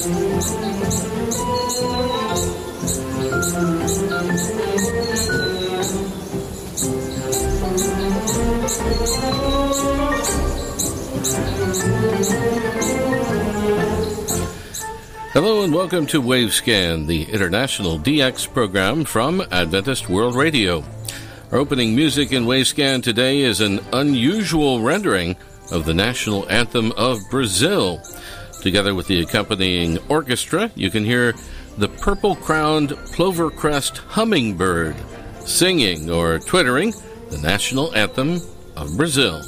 Hello and welcome to Wavescan, the international DX program from Adventist World Radio. Our opening music in Wavescan today is an unusual rendering of the national anthem of Brazil. Together with the accompanying orchestra, you can hear the purple crowned plover crest hummingbird singing or twittering the national anthem of Brazil.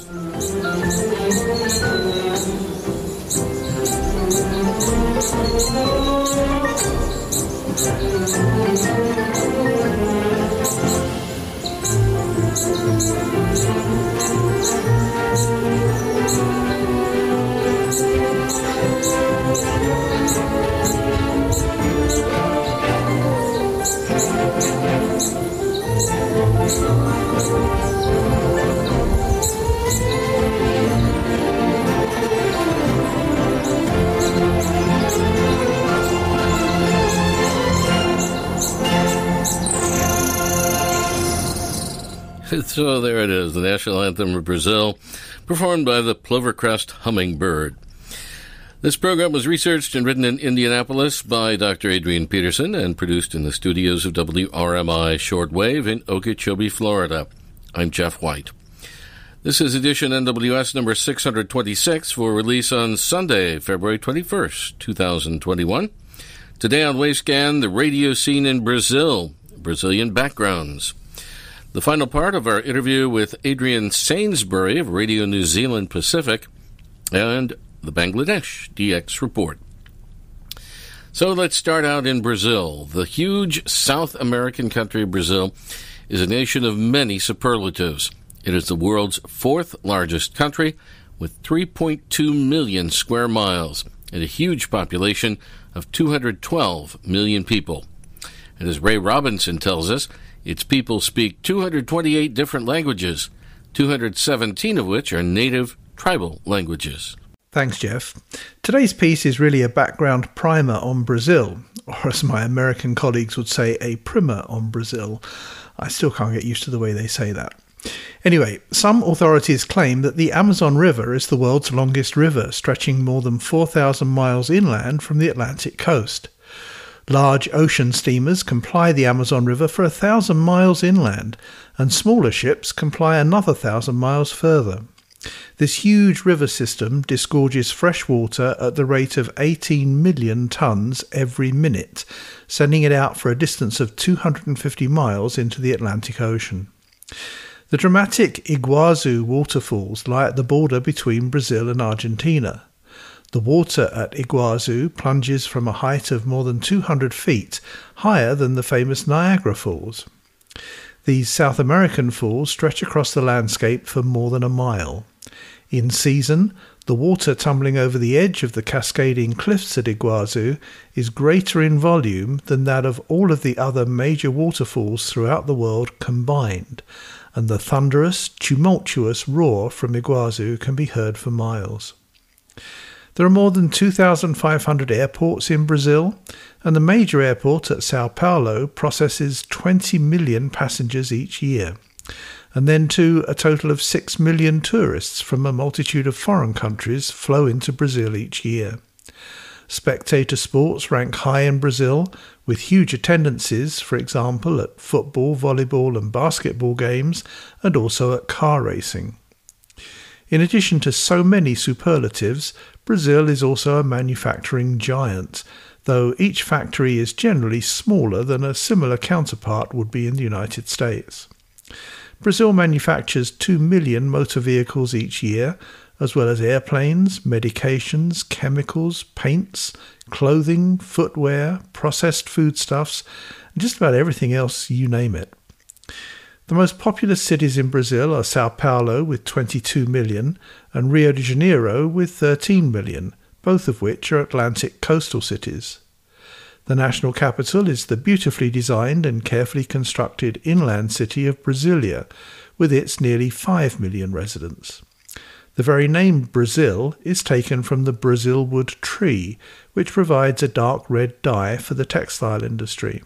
So there it is, the national anthem of Brazil, performed by the Plovercrest Hummingbird. This program was researched and written in Indianapolis by Dr. Adrian Peterson and produced in the studios of WRMI Shortwave in Okeechobee, Florida. I'm Jeff White. This is edition NWS number 626 for release on Sunday, February 21st, 2021. Today on Wavescan, the radio scene in Brazil, Brazilian backgrounds. The final part of our interview with Adrian Sainsbury of Radio New Zealand Pacific and the Bangladesh DX report. So let's start out in Brazil. The huge South American country Brazil is a nation of many superlatives. It is the world's fourth largest country with 3.2 million square miles and a huge population of 212 million people. And as Ray Robinson tells us, its people speak 228 different languages, 217 of which are native tribal languages. Thanks, Jeff. Today's piece is really a background primer on Brazil, or as my American colleagues would say, a primer on Brazil. I still can't get used to the way they say that. Anyway, some authorities claim that the Amazon River is the world's longest river, stretching more than 4,000 miles inland from the Atlantic coast. Large ocean steamers can ply the Amazon River for a thousand miles inland, and smaller ships can ply another thousand miles further. This huge river system disgorges fresh water at the rate of 18 million tonnes every minute, sending it out for a distance of 250 miles into the Atlantic Ocean. The dramatic Iguazu waterfalls lie at the border between Brazil and Argentina. The water at Iguazu plunges from a height of more than 200 feet, higher than the famous Niagara Falls. These South American falls stretch across the landscape for more than a mile. In season, the water tumbling over the edge of the cascading cliffs at Iguazu is greater in volume than that of all of the other major waterfalls throughout the world combined, and the thunderous, tumultuous roar from Iguazu can be heard for miles. There are more than 2,500 airports in Brazil, and the major airport at Sao Paulo processes 20 million passengers each year. And then, too, a total of 6 million tourists from a multitude of foreign countries flow into Brazil each year. Spectator sports rank high in Brazil, with huge attendances, for example, at football, volleyball, and basketball games, and also at car racing. In addition to so many superlatives, Brazil is also a manufacturing giant, though each factory is generally smaller than a similar counterpart would be in the United States. Brazil manufactures 2 million motor vehicles each year, as well as airplanes, medications, chemicals, paints, clothing, footwear, processed foodstuffs, and just about everything else you name it. The most populous cities in Brazil are Sao Paulo with 22 million and Rio de Janeiro with 13 million, both of which are Atlantic coastal cities. The national capital is the beautifully designed and carefully constructed inland city of Brasilia, with its nearly 5 million residents. The very name Brazil is taken from the Brazil wood tree, which provides a dark red dye for the textile industry.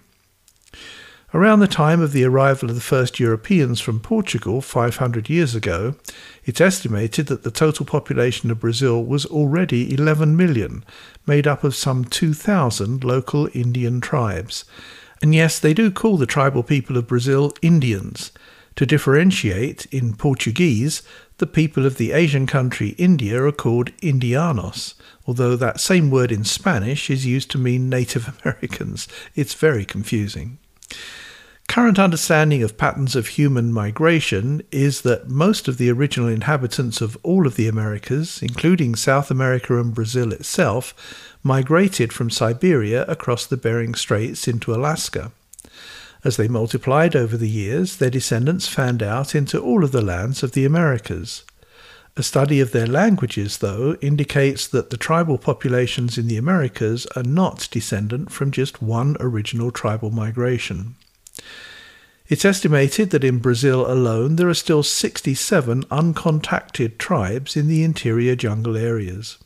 Around the time of the arrival of the first Europeans from Portugal 500 years ago, it's estimated that the total population of Brazil was already 11 million, made up of some 2,000 local Indian tribes. And yes, they do call the tribal people of Brazil Indians. To differentiate, in Portuguese, the people of the Asian country India are called Indianos, although that same word in Spanish is used to mean Native Americans. It's very confusing. Current understanding of patterns of human migration is that most of the original inhabitants of all of the Americas, including South America and Brazil itself, migrated from Siberia across the Bering Straits into Alaska. As they multiplied over the years, their descendants fanned out into all of the lands of the Americas. A study of their languages, though, indicates that the tribal populations in the Americas are not descendant from just one original tribal migration. It's estimated that in Brazil alone there are still 67 uncontacted tribes in the interior jungle areas.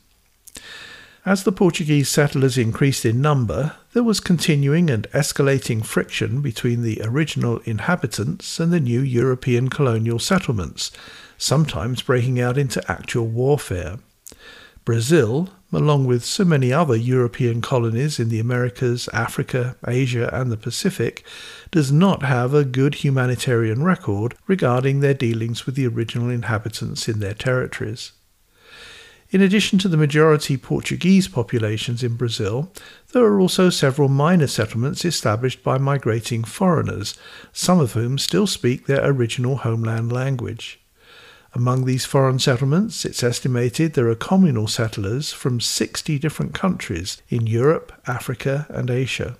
As the Portuguese settlers increased in number, there was continuing and escalating friction between the original inhabitants and the new European colonial settlements, sometimes breaking out into actual warfare. Brazil, along with so many other European colonies in the Americas, Africa, Asia, and the Pacific, does not have a good humanitarian record regarding their dealings with the original inhabitants in their territories. In addition to the majority Portuguese populations in Brazil, there are also several minor settlements established by migrating foreigners, some of whom still speak their original homeland language. Among these foreign settlements, it's estimated there are communal settlers from 60 different countries in Europe, Africa, and Asia.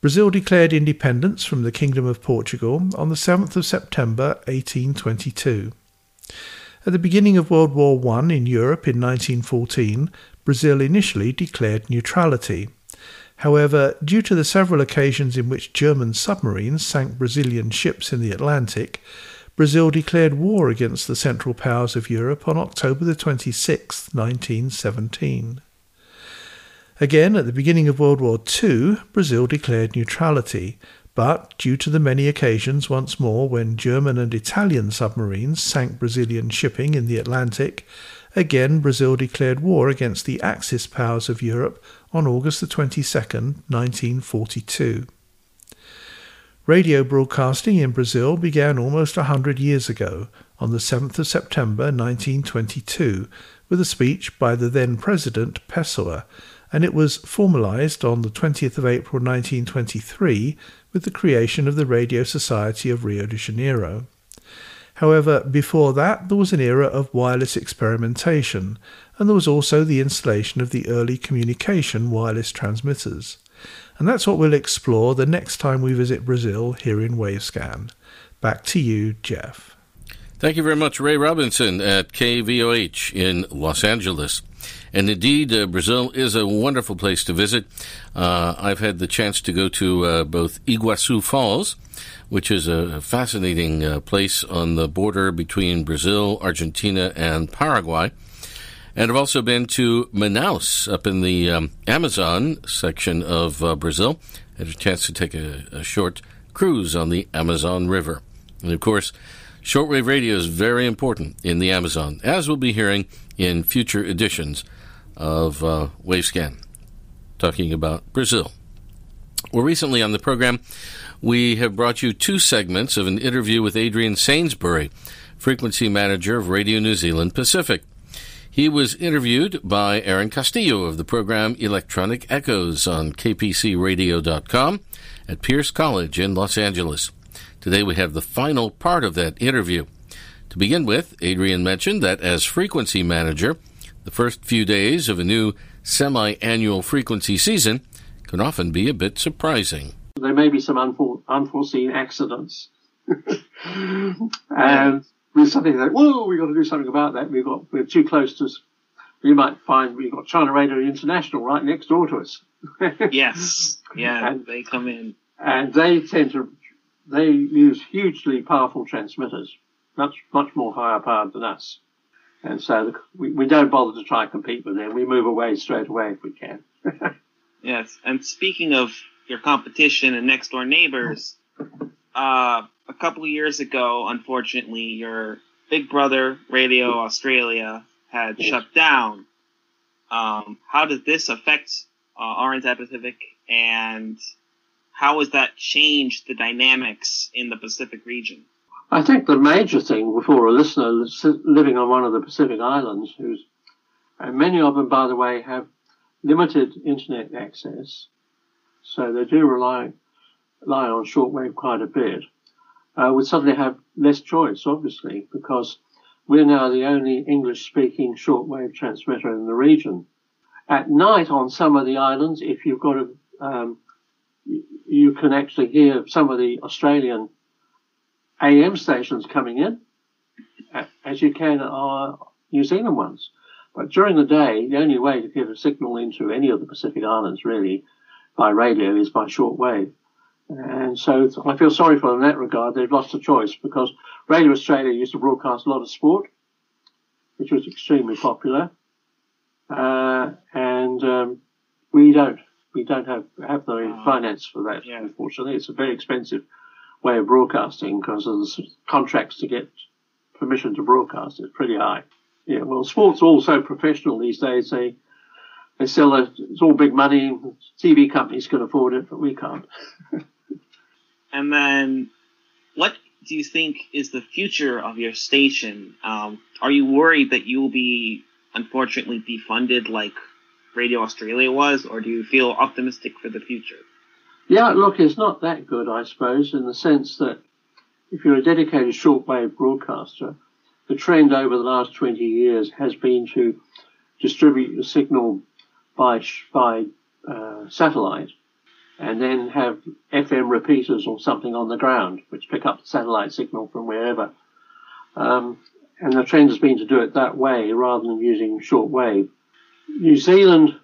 Brazil declared independence from the Kingdom of Portugal on the 7th of September 1822. At the beginning of World War I in Europe in 1914, Brazil initially declared neutrality. However, due to the several occasions in which German submarines sank Brazilian ships in the Atlantic, Brazil declared war against the Central Powers of Europe on October 26, 1917. Again, at the beginning of World War II, Brazil declared neutrality, but due to the many occasions once more when German and Italian submarines sank Brazilian shipping in the Atlantic, again Brazil declared war against the Axis powers of Europe on August 22, 1942. Radio broadcasting in Brazil began almost a hundred years ago, on the 7th of September 1922, with a speech by the then President Pessoa, and it was formalized on the 20th of April 1923 with the creation of the Radio Society of Rio de Janeiro. However, before that, there was an era of wireless experimentation, and there was also the installation of the early communication wireless transmitters. And that's what we'll explore the next time we visit Brazil here in Wavescan. Back to you, Jeff. Thank you very much, Ray Robinson at KVOH in Los Angeles. And indeed, uh, Brazil is a wonderful place to visit. Uh, I've had the chance to go to uh, both Iguazu Falls, which is a fascinating uh, place on the border between Brazil, Argentina, and Paraguay. And I've also been to Manaus up in the um, Amazon section of uh, Brazil. I had a chance to take a, a, short cruise on the Amazon River. And of course, shortwave radio is very important in the Amazon, as we'll be hearing in future editions of uh, Wavescan, talking about Brazil. Well, recently on the program, we have brought you two segments of an interview with Adrian Sainsbury, frequency manager of Radio New Zealand Pacific. He was interviewed by Aaron Castillo of the program Electronic Echoes on kpcradio.com at Pierce College in Los Angeles. Today we have the final part of that interview. To begin with, Adrian mentioned that as frequency manager, the first few days of a new semi annual frequency season can often be a bit surprising. There may be some unforeseen accidents. and with something like, whoa, we've got to do something about that. We've got, we're too close to, we might find we've got China Radio International right next door to us. yes. Yeah. And, they come in. And they tend to, they use hugely powerful transmitters, much, much more higher powered than us. And so we, we don't bother to try and compete with them. We move away straight away if we can. yes. And speaking of your competition and next door neighbors, uh, a couple of years ago, unfortunately, your Big Brother Radio Australia had shut down. Um, how did this affect uh, RNZ Pacific, and how has that changed the dynamics in the Pacific region? I think the major thing for a listener living on one of the Pacific Islands, who's and many of them, by the way, have limited internet access, so they do rely rely on shortwave quite a bit. Uh, would suddenly have less choice, obviously, because we're now the only English-speaking shortwave transmitter in the region. At night on some of the islands, if you've got a, um, you can actually hear some of the Australian AM stations coming in, as you can our New Zealand ones. But during the day, the only way to get a signal into any of the Pacific Islands really by radio is by shortwave. And so I feel sorry for them in that regard. They've lost a choice because Radio Australia used to broadcast a lot of sport, which was extremely popular. Uh, and um, we don't. We don't have, have the oh, finance for that, yeah. unfortunately. It's a very expensive way of broadcasting because of the contracts to get permission to broadcast is pretty high. Yeah, well, sports all so professional these days. They they sell it. It's all big money. TV companies can afford it, but we can't. and then, what do you think is the future of your station? Um, are you worried that you will be unfortunately defunded like Radio Australia was, or do you feel optimistic for the future? Yeah, look, it's not that good, I suppose, in the sense that if you're a dedicated shortwave broadcaster, the trend over the last 20 years has been to distribute the signal by, by uh, satellite and then have FM repeaters or something on the ground which pick up the satellite signal from wherever. Um, and the trend has been to do it that way rather than using shortwave. New Zealand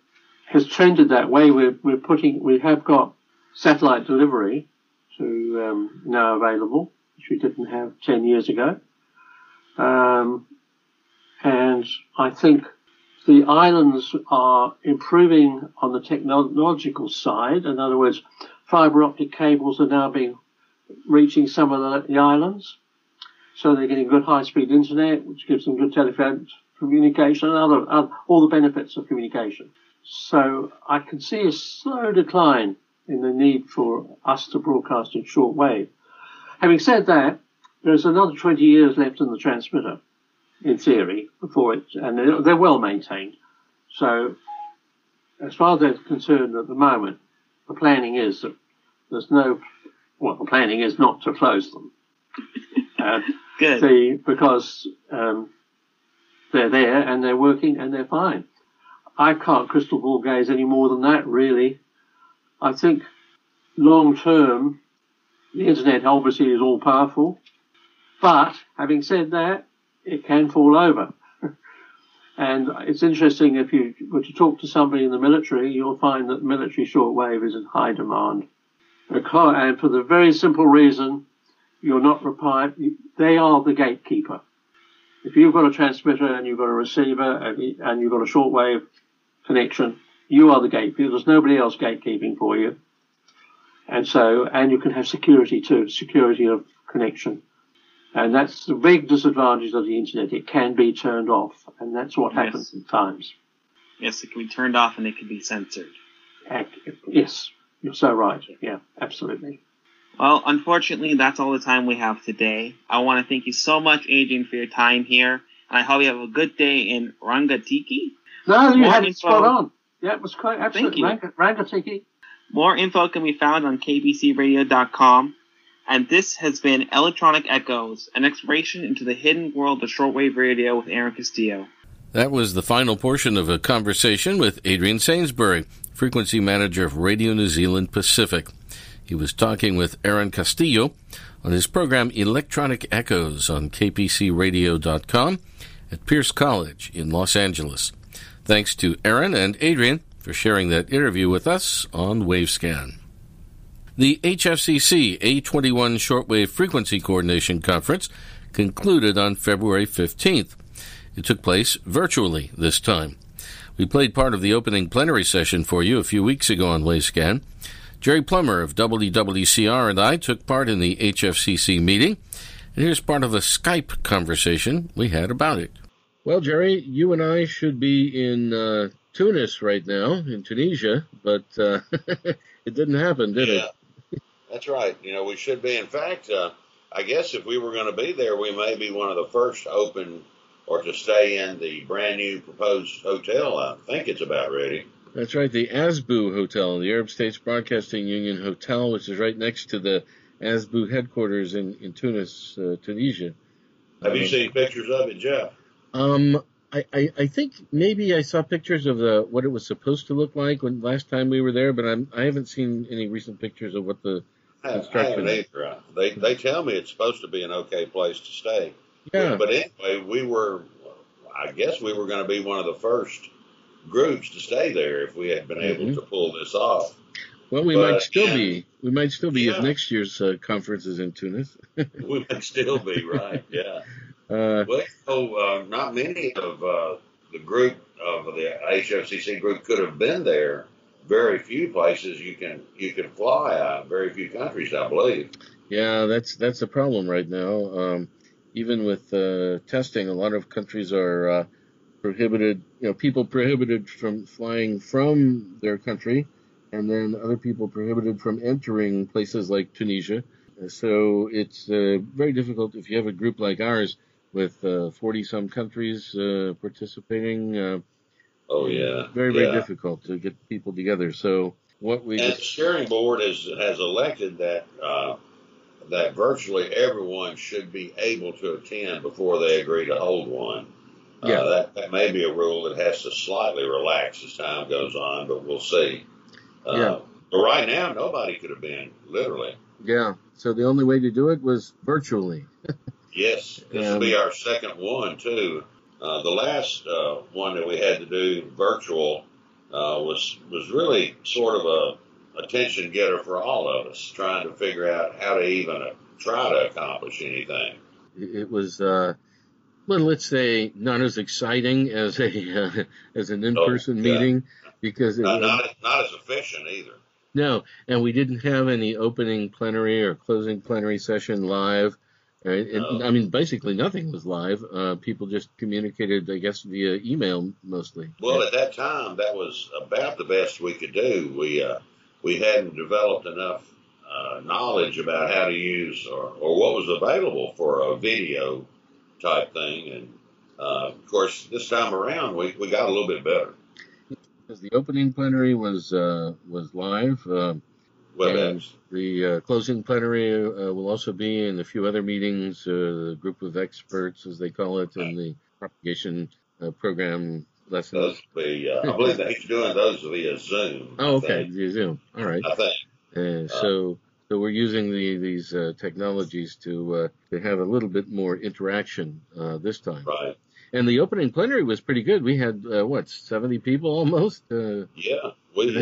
has trended that way. We're, we're putting, we have got satellite delivery to um, now available, which we didn't have 10 years ago. Um, and I think the islands are improving on the technological side. In other words, fiber optic cables are now being reaching some of the, the islands. So they're getting good high speed internet, which gives them good telephone communication and other, other, all the benefits of communication. So I can see a slow decline in the need for us to broadcast in shortwave. Having said that, there's another 20 years left in the transmitter, in theory, before it, and they're, they're well maintained. So, as far as they're concerned at the moment, the planning is that there's no, well, the planning is not to close them. Uh, Good. The, because um, they're there and they're working and they're fine. I can't crystal ball gaze any more than that, really. I think long term, the internet obviously is all powerful, but having said that, it can fall over. and it's interesting if you were to talk to somebody in the military, you'll find that military shortwave is in high demand. And for the very simple reason, you're not required, they are the gatekeeper. If you've got a transmitter and you've got a receiver and you've got a shortwave connection, you are the gatekeeper. There's nobody else gatekeeping for you. And so, and you can have security too, security of connection. And that's the big disadvantage of the internet. It can be turned off, and that's what yes. happens at times. Yes, it can be turned off and it can be censored. Yes, you're so right. Yeah, absolutely. Well, unfortunately, that's all the time we have today. I want to thank you so much, Adrian, for your time here, and I hope you have a good day in Rangatiki. No, you had it spot on. Yeah, it was quite absolutely. Rangatiki. More info can be found on kpcradio.com. And this has been Electronic Echoes, an exploration into the hidden world of shortwave radio with Aaron Castillo. That was the final portion of a conversation with Adrian Sainsbury, frequency manager of Radio New Zealand Pacific. He was talking with Aaron Castillo on his program Electronic Echoes on kpcradio.com at Pierce College in Los Angeles. Thanks to Aaron and Adrian for sharing that interview with us on Wavescan. The HFCC A21 Shortwave Frequency Coordination Conference concluded on February 15th. It took place virtually this time. We played part of the opening plenary session for you a few weeks ago on Wavescan. Jerry Plummer of WWCR and I took part in the HFCC meeting, and here's part of the Skype conversation we had about it. Well, Jerry, you and I should be in uh, Tunis right now, in Tunisia, but uh, it didn't happen, did yeah, it? That's right. You know, we should be. In fact, uh, I guess if we were going to be there, we may be one of the first open or to stay in the brand new proposed hotel. I think it's about ready. That's right, the ASBU Hotel, the Arab States Broadcasting Union Hotel, which is right next to the ASBU headquarters in, in Tunis, uh, Tunisia. Have um, you seen pictures of it, Jeff? Um, I, I, I, think maybe I saw pictures of the what it was supposed to look like when last time we were there, but I'm I haven't seen any recent pictures of what the construction. I either. They they tell me it's supposed to be an okay place to stay. Yeah. But anyway, we were, I guess we were going to be one of the first groups to stay there if we had been mm-hmm. able to pull this off. Well, we but, might still yeah, be. We might still be yeah. if next year's uh, conference is in Tunis. we might still be, right? Yeah. Uh, well, so, uh, not many of uh, the group of the HFCC group could have been there. Very few places you can you can fly out. Very few countries, I believe. Yeah, that's that's a problem right now. Um, even with uh, testing, a lot of countries are uh, prohibited. You know, people prohibited from flying from their country, and then other people prohibited from entering places like Tunisia. So it's uh, very difficult if you have a group like ours with 40 uh, some countries uh, participating. Oh yeah, very very yeah. difficult to get people together. So what we and the steering board has has elected that uh, that virtually everyone should be able to attend before they agree to hold one. Uh, yeah. Uh, that, that may be a rule that has to slightly relax as time goes on, but we'll see. Uh, yeah. But right now, nobody could have been, literally. Yeah. So the only way to do it was virtually. yes. This will be our second one, too. Uh, the last uh, one that we had to do virtual uh, was was really sort of a attention getter for all of us, trying to figure out how to even uh, try to accomplish anything. It was, uh, well, let's say not as exciting as a uh, as an in-person oh, yeah. meeting because it not, was, not, not as efficient either. No, and we didn't have any opening plenary or closing plenary session live. Right? No. I mean, basically nothing was live. Uh, people just communicated, I guess, via email mostly. Well, at that time, that was about the best we could do. We uh, we hadn't developed enough uh, knowledge about how to use or, or what was available for a video type thing. And uh, of course, this time around, we, we got a little bit better. Because the opening plenary was uh, was live. Uh, and the uh, closing plenary uh, will also be in a few other meetings, the group of experts, as they call it, in the propagation program lessons? Those be, uh, I believe that he's doing those via Zoom. Oh, okay, via Zoom. All right. I think. Uh, so, so we're using the, these uh, technologies to uh, to have a little bit more interaction uh, this time. Right. And the opening plenary was pretty good. We had uh, what seventy people almost. yeah, we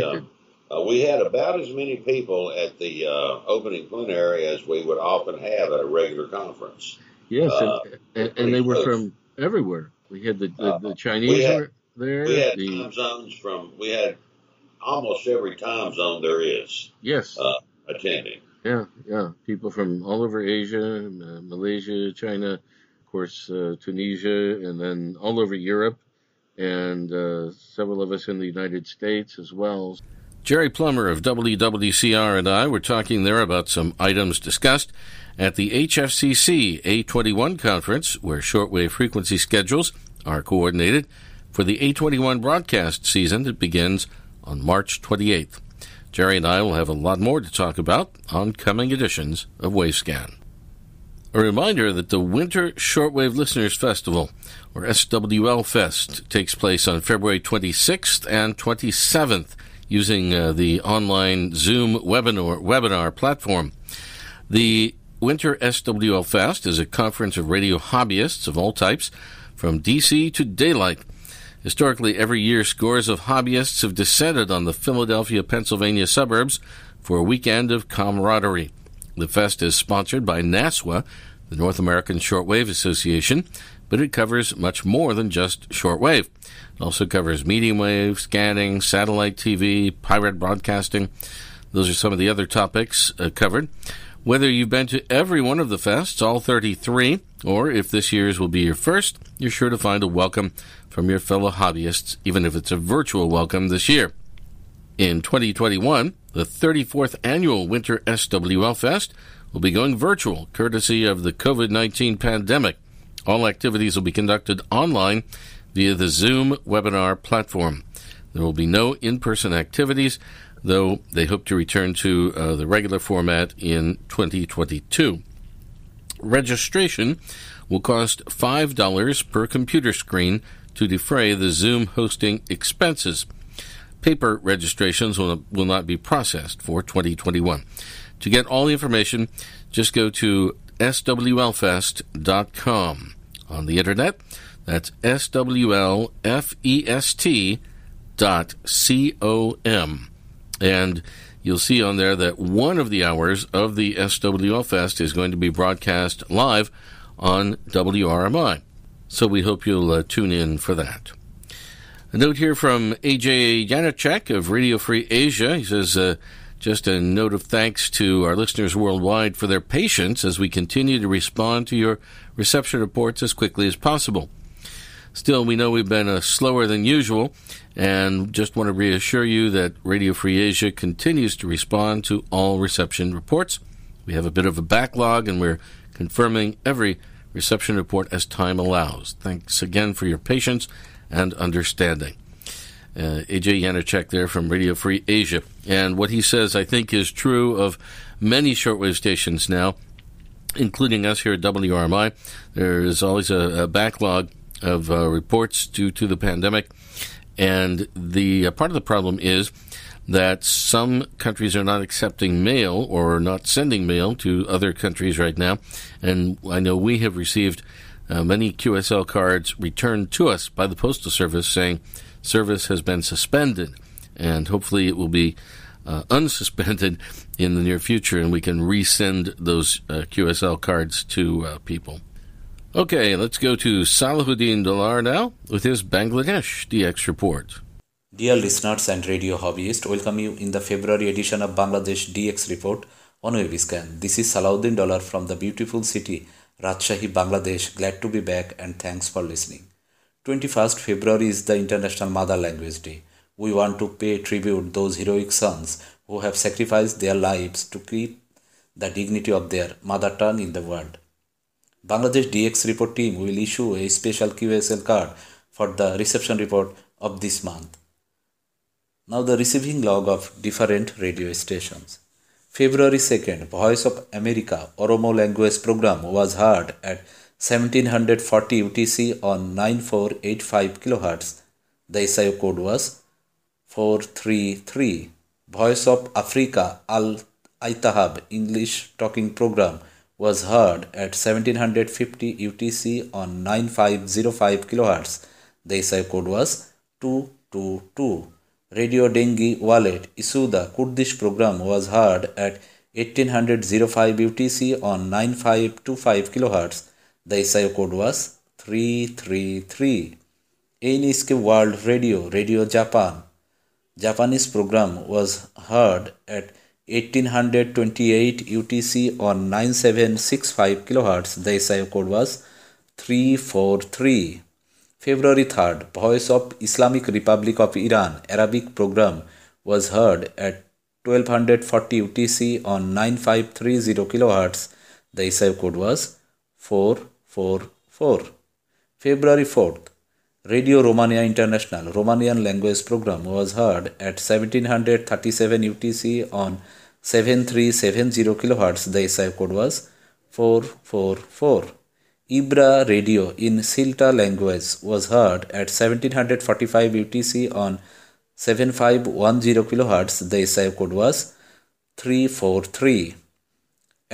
we had about as many people at the opening plenary as we would often have at a regular conference. Yes, and, and, and they were from everywhere. We had the the, the Chinese had, there. We had the, time zones from. We had almost every time zone there is. Yes. Uh, attending. Yeah, yeah. People from all over Asia, uh, Malaysia, China, of course, uh, Tunisia, and then all over Europe, and uh, several of us in the United States as well. Jerry Plummer of WWCR and I were talking there about some items discussed at the HFCC A21 conference, where shortwave frequency schedules are coordinated for the A21 broadcast season that begins on March 28th. Jerry and I will have a lot more to talk about on coming editions of Wavescan. A reminder that the Winter Shortwave Listeners Festival, or SWL Fest, takes place on February 26th and 27th using uh, the online Zoom webinar, webinar platform. The Winter SWL Fest is a conference of radio hobbyists of all types, from DC to daylight. Historically, every year, scores of hobbyists have descended on the Philadelphia, Pennsylvania suburbs for a weekend of camaraderie. The fest is sponsored by NASWA, the North American Shortwave Association, but it covers much more than just shortwave. It also covers medium wave, scanning, satellite TV, pirate broadcasting. Those are some of the other topics uh, covered. Whether you've been to every one of the fests, all 33, or if this year's will be your first, you're sure to find a welcome from your fellow hobbyists, even if it's a virtual welcome this year. In 2021, the 34th annual Winter SWL Fest will be going virtual, courtesy of the COVID 19 pandemic. All activities will be conducted online via the Zoom webinar platform. There will be no in person activities, though they hope to return to uh, the regular format in 2022. Registration will cost $5 per computer screen to defray the Zoom hosting expenses. Paper registrations will, will not be processed for 2021. To get all the information, just go to swlfest.com. On the internet, that's swlfest.com. And you'll see on there that one of the hours of the SWL Fest is going to be broadcast live on WRMI. So we hope you'll uh, tune in for that. A note here from AJ Janitschek of Radio Free Asia. He says, uh, just a note of thanks to our listeners worldwide for their patience as we continue to respond to your reception reports as quickly as possible. Still, we know we've been uh, slower than usual, and just want to reassure you that Radio Free Asia continues to respond to all reception reports. We have a bit of a backlog, and we're confirming every reception report as time allows. Thanks again for your patience and understanding uh, AJ Janitschek there from Radio Free Asia. And what he says, I think, is true of many shortwave stations now, including us here at WRMI. There is always a, a backlog of uh, reports due to the pandemic. And the uh, part of the problem is that some countries are not accepting mail or not sending mail to other countries right now. And I know we have received uh, many QSL cards returned to us by the Postal Service saying, service has been suspended, and hopefully it will be uh, unsuspended in the near future, and we can resend those uh, QSL cards to uh, people. Okay, let's go to Salahuddin Dollar now with his Bangladesh DX report. Dear listeners and radio hobbyists, welcome you in the February edition of Bangladesh DX report on Wavescan. This is Salahuddin Dollar from the beautiful city Rajshahi, Bangladesh. Glad to be back and thanks for listening. 21st February is the International Mother Language Day. We want to pay tribute those heroic sons who have sacrificed their lives to keep the dignity of their mother tongue in the world. Bangladesh DX report team will issue a special QSL card for the reception report of this month. Now the receiving log of different radio stations. February 2nd, Voice of America Oromo language program was heard at 1740 UTC on 9485 kHz. The SIO code was 433. Voice of Africa Al Aitahab English talking program was heard at 1750 UTC on 9505 kHz. The SIO code was 222. Radio Dengi Wallet Isuda Kurdish program was heard at 1805 UTC on 9525 kHz. The SIO code was 333. NHK World Radio, Radio Japan. Japanese program was heard at 1828 UTC on 9765 kHz. The SIO code was 343. February 3rd, Voice of Islamic Republic of Iran Arabic program was heard at 1240 UTC on 9530 kHz. The SIO code was 4 4 February 4th, Radio Romania International Romanian language program was heard at 1737 UTC on 7370 kHz. The SI code was 444. Ibra Radio in Silta language was heard at 1745 UTC on 7510 kHz. The SI code was 343.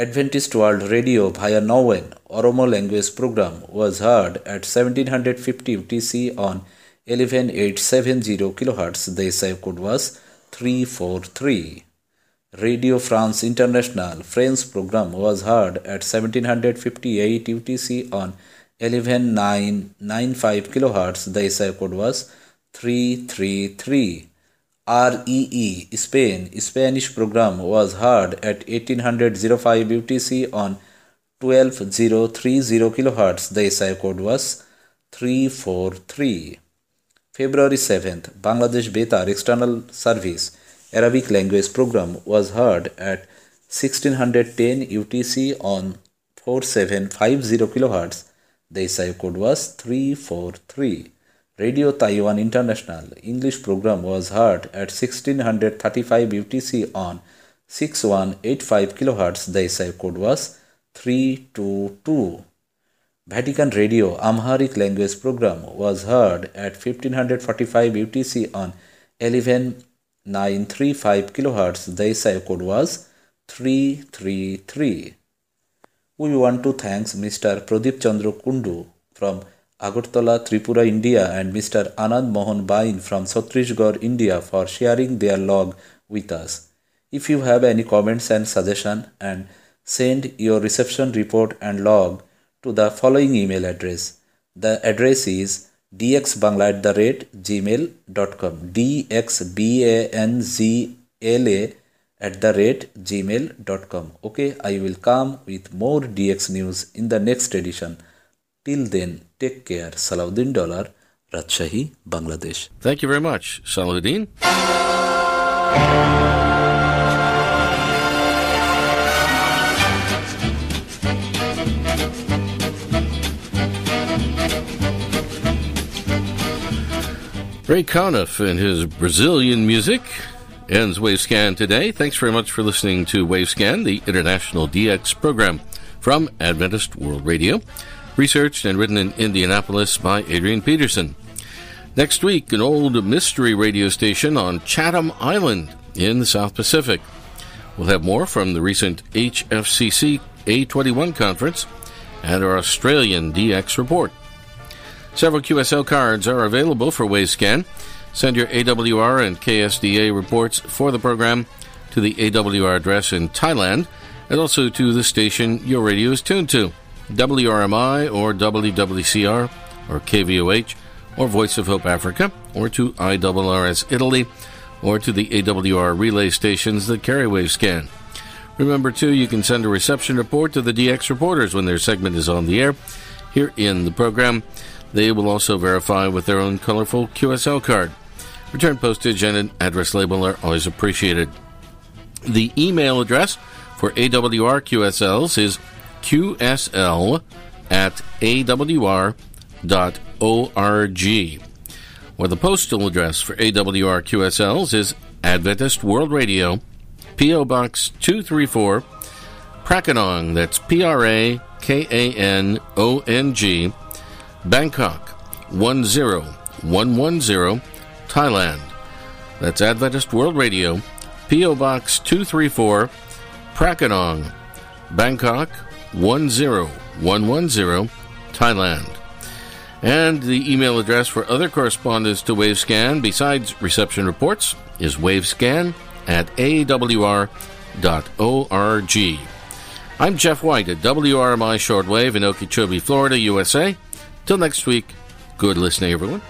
Adventist World Radio via Nauen Oromo language program was heard at 1750 UTC on 11870 kHz. The SI code was 343. Radio France International French program was heard at 1758 UTC on 11995 kHz, the SI code was 333. REE Spain Spanish program was heard at 1805 UTC on 12030 kHz. The SI code was 343. February 7th, Bangladesh Betar External Service Arabic language program was heard at 1610 UTC on 4750 kHz. The SI code was 343. Radio Taiwan International English program was heard at 1635 UTC on 6185 kHz. The SI code was 322. Vatican Radio Amharic language program was heard at 1545 UTC on 11935 kHz. The SI code was 333. We want to thank Mr. Pradeep Chandra Kundu from Agartala, Tripura, India, and Mr. Anand Mohan Bain from Chhattisgarh, India, for sharing their log with us. If you have any comments and suggestion, and send your reception report and log to the following email address. The address is dxbangla gmail.com. dxbangla at the rate gmail.com. Okay, I will come with more DX news in the next edition. Till then, take care. Salahuddin Dollar, Rajshahi, Bangladesh. Thank you very much, Salahuddin. Ray Conniff and his Brazilian music ends Wavescan today. Thanks very much for listening to Wavescan, the international DX program from Adventist World Radio researched and written in Indianapolis by Adrian Peterson. Next week, an old mystery radio station on Chatham Island in the South Pacific. We'll have more from the recent HFCC A21 conference and our Australian DX report. Several QSL cards are available for Wavescan. Send your AWR and KSDA reports for the program to the AWR address in Thailand and also to the station your radio is tuned to. WRMI or WWCR or KVOH or Voice of Hope Africa or to IRRS Italy or to the AWR relay stations that carry Wavescan. Remember, too, you can send a reception report to the DX reporters when their segment is on the air here in the program. They will also verify with their own colorful QSL card. Return postage and an address label are always appreciated. The email address for AWR QSLs is qsl at awr.org, where the postal address for AWR QSLs is Adventist World Radio, P.O. Box 234, Prakanong, that's P R A K A N O N G, Bangkok 10110, Thailand. That's Adventist World Radio, P.O. Box 234, Prakanong, Bangkok 10110, Thailand. And the email address for other correspondence to Wavescan, besides reception reports, is wavescan at awr.org. I'm Jeff White at WRMI Shortwave in Okeechobee, Florida, USA. Till next week, good listening, everyone.